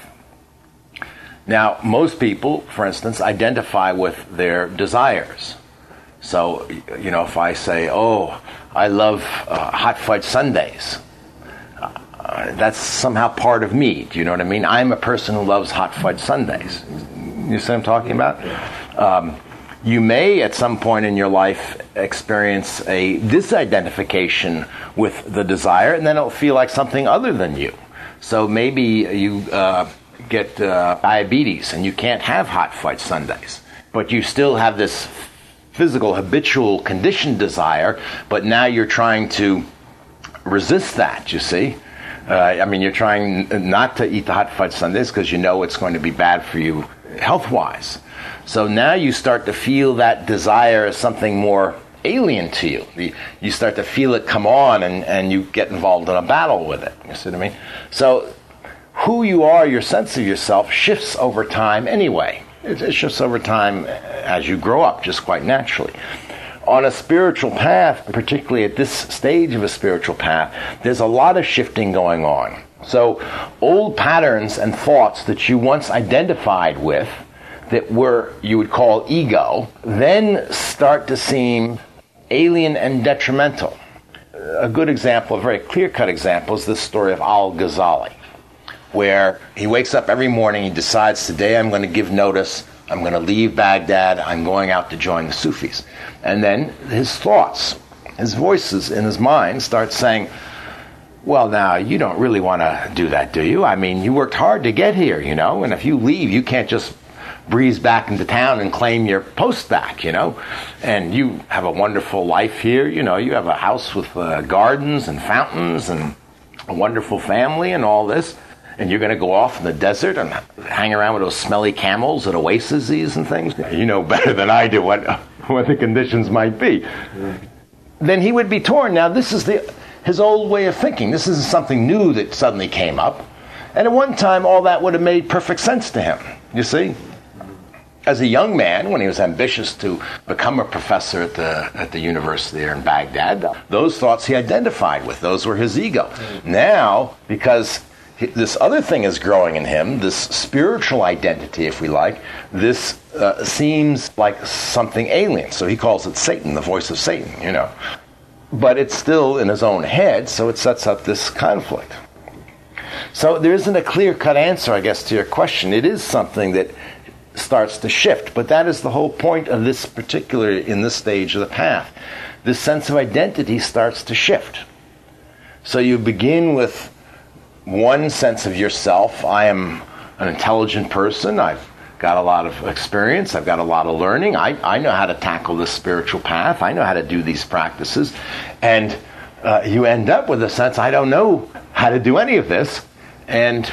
Now, most people, for instance, identify with their desires. So, you know, if I say, oh, I love uh, hot fudge sundaes, uh, that's somehow part of me. Do you know what I mean? I'm a person who loves hot fudge sundaes. You see what I'm talking about? Um, you may at some point in your life experience a disidentification with the desire, and then it'll feel like something other than you. So maybe you uh, get uh, diabetes and you can't have hot fudge sundaes, but you still have this physical, habitual, conditioned desire, but now you're trying to resist that, you see? Uh, I mean, you're trying not to eat the hot fudge sundaes because you know it's going to be bad for you health wise. So now you start to feel that desire as something more alien to you. You start to feel it come on and, and you get involved in a battle with it. You see what I mean? So who you are, your sense of yourself, shifts over time anyway. It, shifts over time as you grow up, just quite naturally. On a spiritual path, particularly at this stage of a spiritual path, there's a lot of shifting going on. So, old patterns and thoughts that you once identified with, that were, you would call ego, then start to seem alien and detrimental. A good example, a very clear cut example, is the story of Al Ghazali, where he wakes up every morning, he decides, Today I'm going to give notice, I'm going to leave Baghdad, I'm going out to join the Sufis. And then his thoughts, his voices in his mind start saying, well, now, you don't really want to do that, do you? I mean, you worked hard to get here, you know, and if you leave, you can't just breeze back into town and claim your post back, you know. And you have a wonderful life here, you know, you have a house with uh, gardens and fountains and a wonderful family and all this. And you're going to go off in the desert and hang around with those smelly camels at oases and things. You know better than I do what, what the conditions might be. Then he would be torn. Now, this is the his old way of thinking. This isn't something new that suddenly came up. And at one time, all that would have made perfect sense to him, you see? As a young man, when he was ambitious to become a professor at the, at the university there in Baghdad, those thoughts he identified with, those were his ego. Now, because this other thing is growing in him, this spiritual identity, if we like, this uh, seems like something alien. So he calls it Satan, the voice of Satan, you know but it's still in his own head, so it sets up this conflict. So there isn't a clear cut answer, I guess, to your question. It is something that starts to shift, but that is the whole point of this particular, in this stage of the path. This sense of identity starts to shift. So you begin with one sense of yourself. I am an intelligent person. I've got a lot of experience. I've got a lot of learning. I, I know how to tackle this spiritual path. I know how to do these practices. And uh, you end up with a sense, I don't know how to do any of this. And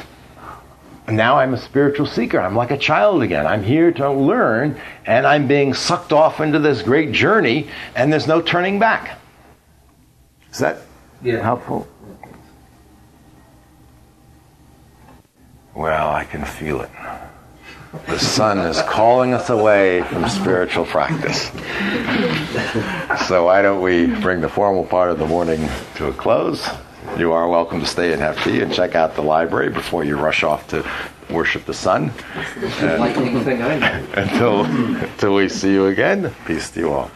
now I'm a spiritual seeker. I'm like a child again. I'm here to learn, and I'm being sucked off into this great journey, and there's no turning back. Is that yeah. helpful? Well, I can feel it. The sun is calling us away from spiritual practice. So why don't we bring the formal part of the morning to a close? You are welcome to stay and have tea and check out the library before you rush off to worship the sun. Lightning thing I know. Until, until we see you again, peace to you all.